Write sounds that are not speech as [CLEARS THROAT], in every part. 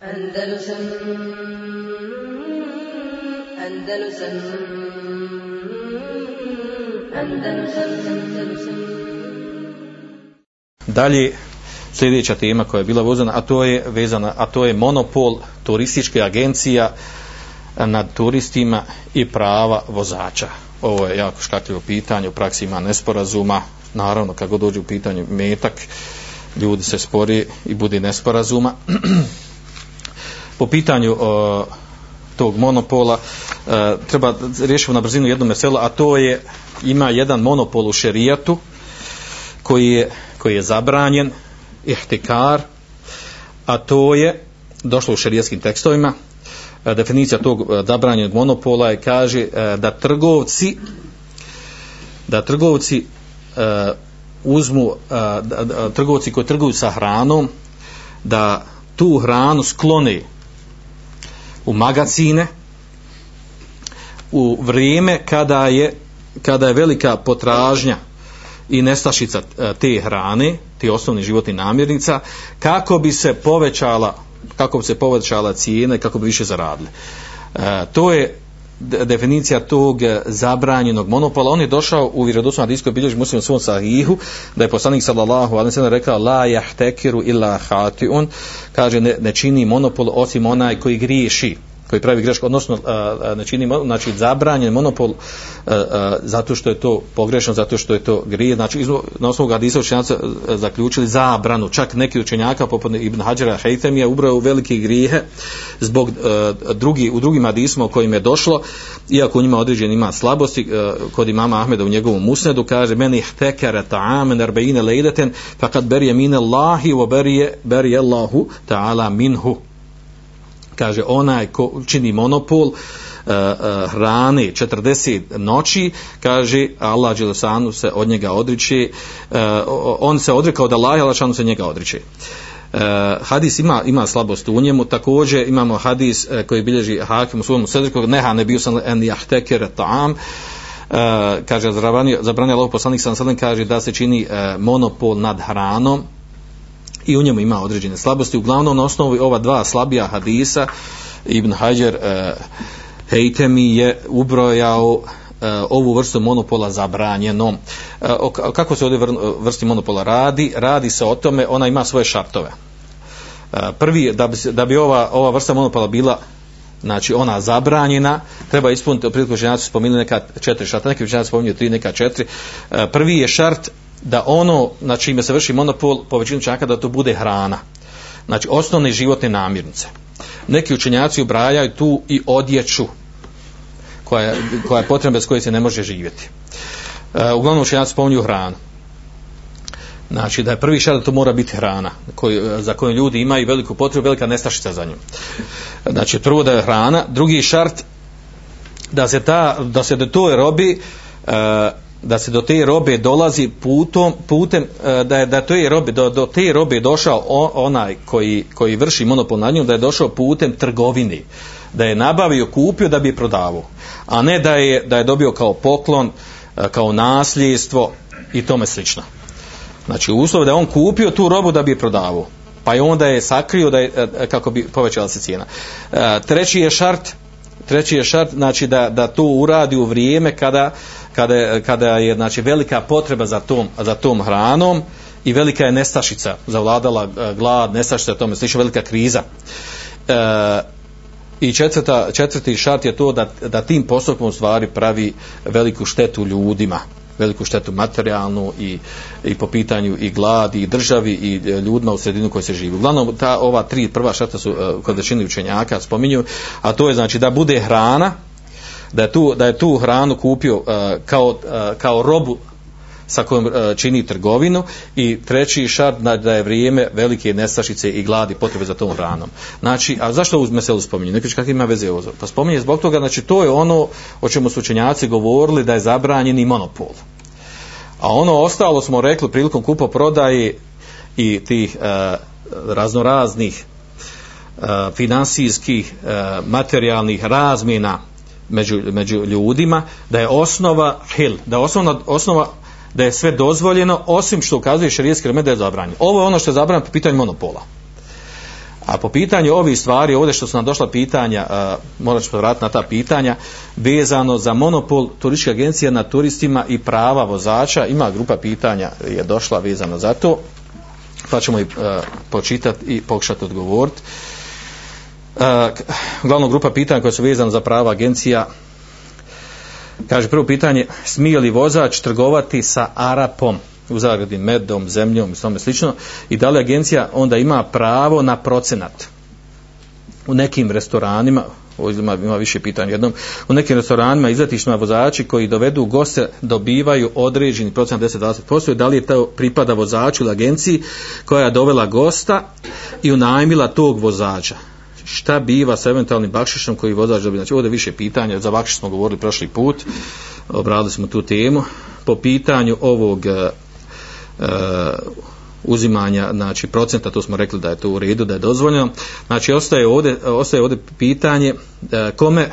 Andalusam Andalusam Dalje, sljedeća tema koja je bila vezana, a to je vezana, a to je monopol turističke agencija nad turistima i prava vozača. Ovo je jako škakljivo pitanje, u praksi ima nesporazuma, naravno kako dođe u pitanju metak, ljudi se spori i bude nesporazuma. [CLEARS THROAT] po pitanju o, tog monopola e, treba riješiti na brzinu jedno meselo, a to je ima jedan monopol u šerijatu koji je, koji je zabranjen, ihtikar, a to je došlo u šerijatskim tekstovima, e, definicija tog e, zabranjenog monopola je kaže da trgovci da trgovci uzmu da, da, trgovci koji trguju sa hranom da tu hranu sklone u magazine u vrijeme kada je kada je velika potražnja i nestašica e, te hrane, te osnovnih životnih namirnica, kako bi se povećala kako bi se povećala cijena i kako bi više zaradili. E, to je definicija tog zabranjenog monopola. On je došao u vjerodostojnom hadiskoj bilježi muslimu svom sahihu, da je poslanik sallallahu alejhi ve sellem rekao la yahtekiru illa khati'un, kaže ne, ne čini monopol osim onaj koji griješi koji pravi grešku, odnosno ne čini, znači zabranjen monopol zato što je to pogrešno, zato što je to grije, znači na osnovu hadisa učenjaca zaključili zabranu, čak neki učenjaka poput Ibn Hađara Hejtemija ubrao u velike grijehe zbog drugi, u drugim hadisima o kojim je došlo, iako u njima određen ima slabosti, kod imama Ahmeda u njegovom musnedu kaže meni htekere ta'amen erbeine lejdeten, kad berije mine Allahi wa berije, berije Allahu ta'ala minhu kaže onaj ko čini monopol uh, uh, hrane 40 noći kaže Allah Đelesanu se od njega odriče uh, on se odrekao da Allah Đelesanu se njega odriče. Hadis ima ima slabost u njemu također imamo hadis koji bilježi Hakim u svom sedriku neha ne bio sam en jahtekere ta'am Uh, kaže zabranio, zabranio Allah poslanik sam kaže da se čini uh, monopol nad hranom i u njemu ima određene slabosti. Uglavnom na osnovi ova dva slabija hadisa Ibn Hajar uh, Hejtemi je ubrojao uh, ovu vrstu monopola zabranjenom. Uh, kako se ovdje vrsti monopola radi? Radi se o tome, ona ima svoje šartove. Prvi, da bi, da bi ova, ova vrsta monopola bila znači ona zabranjena, treba ispuniti, priliku ženjaci spominuli neka četiri šarta, neki ženjaci spominju tri, neka četiri. Prvi je šart da ono na čime se vrši monopol po većinu čaka da to bude hrana. Znači osnovne životne namirnice. Neki učenjaci ubrajaju tu i odjeću koja je, koja je potrebna bez koje se ne može živjeti. E, uglavnom učenjaci spominju hranu. Znači da je prvi šart da to mora biti hrana koji, za koju ljudi imaju veliku potrebu, velika nestašica za njom. Znači prvo da je hrana, drugi šart da se ta da se do toj robi e, da se do te robe dolazi putom, putem e, da je da to je robe do, do te robe došao onaj koji, koji vrši monopol na njom da je došao putem trgovine da je nabavio kupio da bi prodavao a ne da je da je dobio kao poklon e, kao nasljedstvo i tome slično. Znači uslov da je on kupio tu robu da bi je prodavao pa je onda je sakrio da je e, kako bi povećala se cijena. Treći je šart treći je šart znači da, da to uradi u vrijeme kada kada kada je znači velika potreba za tom, za tom hranom i velika je nestašica zavladala e, glad, nestašica tome slično velika kriza. E, i četvrta, četvrti šart je to da, da tim postupom u stvari pravi veliku štetu ljudima veliku štetu materijalnu i, i po pitanju i gladi i državi i ljudima u sredinu koji se živi. Uglavnom ta ova tri prva šarta su uh, kod većine učenjaka spominju, a to je znači da bude hrana, da je tu, da je tu hranu kupio uh, kao, kao robu sa kojom čini trgovinu i treći šart da je vrijeme velike nestašice i gladi potrebe za tom hranom. Znači, a zašto uz meselu spominje? Nekoć kakve ima veze ovo? Pa spominje zbog toga, znači to je ono o čemu su učenjaci govorili da je zabranjeni monopol. A ono ostalo smo rekli prilikom kupo prodaje i tih uh, raznoraznih uh, finansijskih, uh, materijalnih razmjena među, među ljudima, da je osnova hil, da je osnova, osnova da je sve dozvoljeno, osim što ukazuje šarijetski remed da je zabranjeno. Ovo je ono što je zabranjeno po pitanju monopola. A po pitanju ovih stvari, ovdje što su nam došla pitanja, a, morat ću vratiti na ta pitanja, vezano za monopol turističke agencije na turistima i prava vozača, ima grupa pitanja je došla vezano za to, pa ćemo ih počitati i pokušati odgovoriti. Glavno grupa pitanja koja su vezana za prava agencija, kaže prvo pitanje, smije li vozač trgovati sa Arapom? U zagradi medom, zemljom i tome slično i da li agencija onda ima pravo na procenat? U nekim restoranima ima, ima više pitanja. Jednom u nekim restoranima izletištima vozači koji dovedu goste dobivaju određeni procenat 10-20% da li je to pripada vozaču ili agenciji koja je dovela gosta i unajmila tog vozača? Šta biva sa eventualnim bakšišom koji vozač dobije? Znači ovdje više pitanja. Za bakšiš smo govorili prošli put. Obradili smo tu temu. Po pitanju ovog uzimanja znači procenta to smo rekli da je to u redu da je dozvoljeno. Znači ostaje ovdje, ostaje ovdje pitanje uh, kome,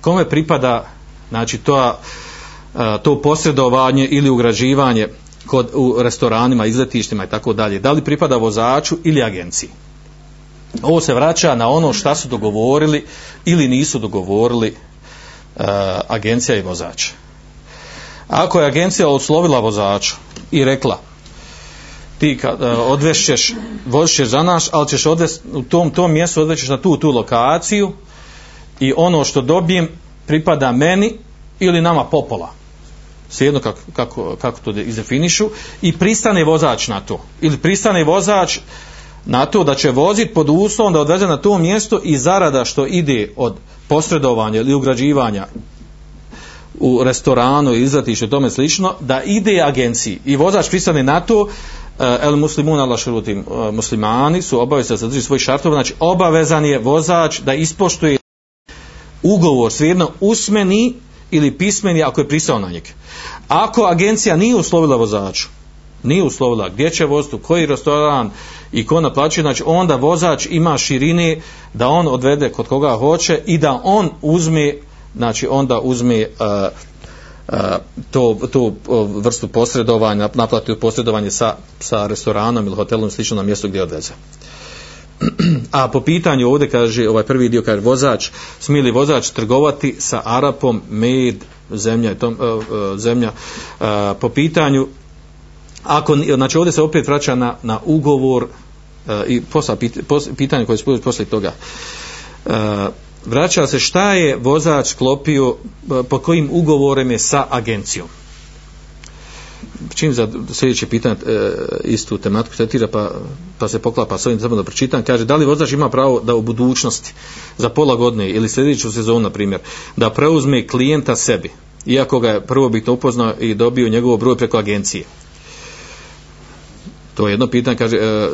kome pripada znači to, uh, to posredovanje ili ugrađivanje kod, u restoranima, izletištima i tako dalje? Da li pripada vozaču ili agenciji? Ovo se vraća na ono šta su dogovorili ili nisu dogovorili agencija i vozač. Ako je agencija oslovila vozaču i rekla ti kad, uh, odvešćeš, voziš za nas, ali ćeš odvesti u tom, tom mjestu odvećeš na tu, tu lokaciju i ono što dobijem pripada meni ili nama popola. Svijedno kako, kako, kako to izdefinišu i pristane vozač na to. Ili pristane vozač na to da će voziti pod uslovom da odveze na to mjesto i zarada što ide od posredovanja ili ugrađivanja u restoranu, izletištu i tome slično, da ide agenciji i vozač pristane na to el muslimun ala šrutim eh, muslimani su obavezni da zadrži svoj šartov, znači obavezan je vozač da ispoštuje ugovor svejedno usmeni ili pismeni ako je pristao na njeg. Ako agencija nije uslovila vozaču, nije uslovila gdje će voziti, koji restoran i ko naplaćuje, znači onda vozač ima širine da on odvede kod koga hoće i da on uzme, znači onda uzme uh, to, tu vrstu posredovanja, naplati posredovanje sa, sa restoranom ili hotelom slično na mjestu gdje odveze. [CLEARS THROAT] A po pitanju ovdje kaže, ovaj prvi dio kaže vozač, smije li vozač trgovati sa Arapom, med, zemlja, tom, uh, zemlja, uh, po pitanju, ako, znači ovdje se opet vraća na, na ugovor i posla, pit, pos, pitanje koje se poslije toga. Vraća se šta je vozač sklopio po kojim ugovorem je sa agencijom. Čim za sljedeće pitanje e, istu tematiku tretira pa, pa se poklapa s ovim samo da pročitam. Kaže da li vozač ima pravo da u budućnosti za pola godine ili sljedeću sezonu na primjer da preuzme klijenta sebi iako ga je prvo bitno upoznao i dobio njegovo broj preko agencije To je jedno pitanje, kaže, e,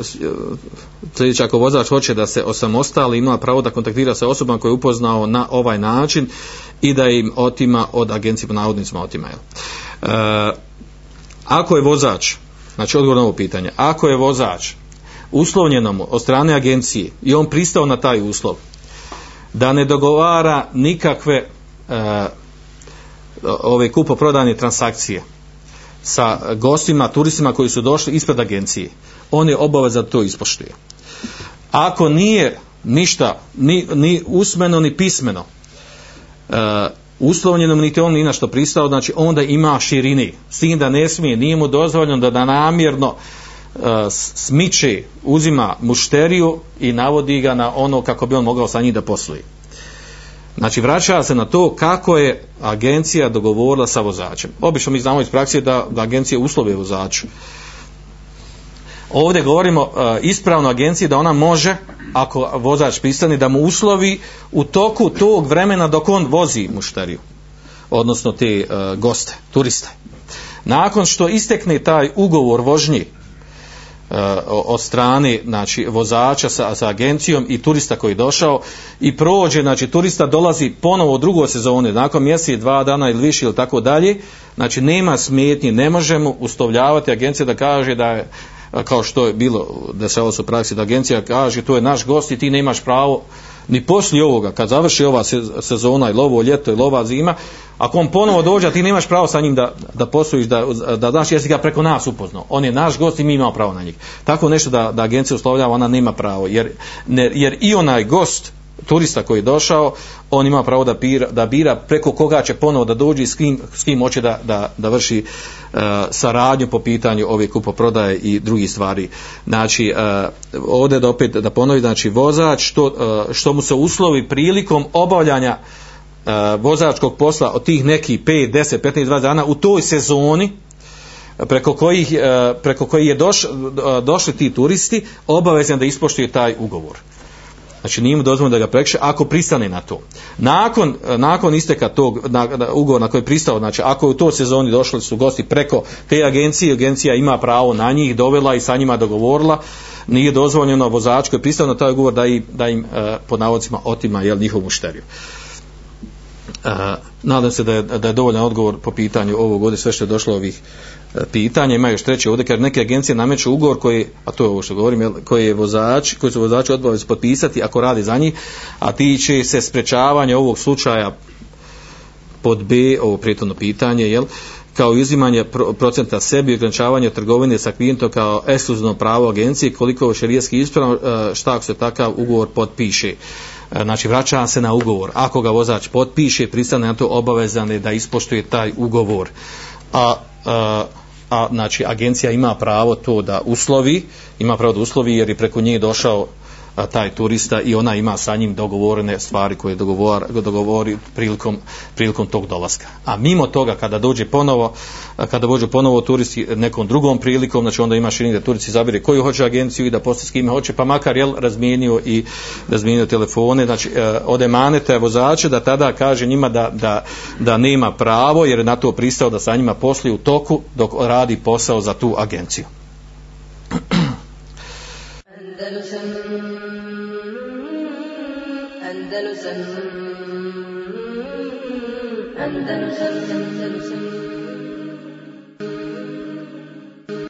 sljedeće, ako vozač hoće da se osamostali, ima pravo da kontaktira sa osobama koje je upoznao na ovaj način i da im otima od agencije po navodnicima otima. E, ako je vozač, znači odgovor na ovo pitanje, ako je vozač uslovljenom od strane agencije i on pristao na taj uslov, da ne dogovara nikakve e, ove kupoprodajne transakcije, sa gostima, turistima koji su došli ispred agencije. On je obaveza da to ispoštuje. Ako nije ništa, ni, ni usmeno, ni pismeno, uh, uslovljeno, niti on ni na što pristao, znači onda ima širini. S tim da ne smije, nije mu dozvoljeno da, namjerno uh, smiče, uzima mušteriju i navodi ga na ono kako bi on mogao sa njih da posluje. Znači vraća se na to kako je agencija dogovorila sa vozačem. Obično mi znamo iz prakse da, da agencija uslove vozaču. Ovdje govorimo uh, ispravno agenciji da ona može, ako vozač pristani, da mu uslovi u toku tog vremena dok on vozi mušteriju. Odnosno te uh, goste, turiste. Nakon što istekne taj ugovor vožnji, od strane znači vozača sa, sa agencijom i turista koji je došao i prođe, znači turista dolazi ponovo u drugoj sezoni, nakon mjeseci, dva dana ili više ili tako dalje, znači nema smetnje, ne možemo ustovljavati agencija da kaže da je kao što je bilo da se ovo su praksi da agencija kaže to je naš gost i ti nemaš pravo ni poslije ovoga, kad završi ova se- sezona ili ovo ljeto ili ova zima, ako on ponovo dođe, ti nemaš pravo sa njim da, da poslujiš, da, da znaš jesi ga preko nas upoznao. On je naš gost i mi imamo pravo na njih. Tako nešto da, da agencija uslovljava, ona nema pravo, jer, ne, jer i onaj gost, turista koji je došao, on ima pravo da bira, da bira preko koga će ponovo da dođe i s kim, s hoće da, da, da vrši uh, saradnju po pitanju ove kupoprodaje i drugih stvari. Znači, uh, ovdje da opet da ponovi, znači vozač, što, uh, što mu se uslovi prilikom obavljanja uh, vozačkog posla od tih nekih 5, 10, 15, 20 dana u toj sezoni, preko kojih, uh, preko kojih je doš, uh, došli ti turisti, obavezan da ispoštuje taj ugovor. Znači nije mu dozvoljeno da ga prekše ako pristane na to. Nakon, nakon isteka tog na, na, ugovora na koji je pristao, znači ako je u toj sezoni došli su gosti preko te agencije, agencija ima pravo na njih, dovela i sa njima dogovorila, nije dozvoljeno vozač koji je pristao na taj ugovor da im, da im e, pod navodcima otima jel, njihovu mušteriju. Uh, nadam se da je, da je dovoljan odgovor po pitanju ovog ovdje sve što je došlo ovih pitanja ima još treće ovdje kad neke agencije nameću ugovor koji a to je ovo što govorim koji je vozač koji su vozači odbavili potpisati ako radi za njih a tiče se sprečavanja ovog slučaja pod B ovo prijetno pitanje jel kao izimanje pro, procenta sebi i ograničavanje trgovine sa klijentom kao ekskluzivno pravo agencije koliko je šerijski ispravno uh, šta ako se takav ugovor potpiše znači vraća se na ugovor. Ako ga vozač potpiše, pristane na to obavezan je da ispoštuje taj ugovor. A, a, a znači agencija ima pravo to da uslovi, ima pravo da uslovi jer je preko nje došao taj turista i ona ima sa njim dogovorene stvari koje dogovor, dogovori prilikom, prilikom tog dolaska. A mimo toga kada dođe ponovo kada dođe ponovo turisti nekom drugom prilikom, znači onda ima širini da turisti zabire koju hoće agenciju i da posle s kime hoće, pa makar jel razmijenio i razmijenio telefone, znači e, ode manete vozače da tada kaže njima da, da, da nema pravo jer je na to pristao da sa njima posli u toku dok radi posao za tu agenciju. Andalusam Andalusam Andalusam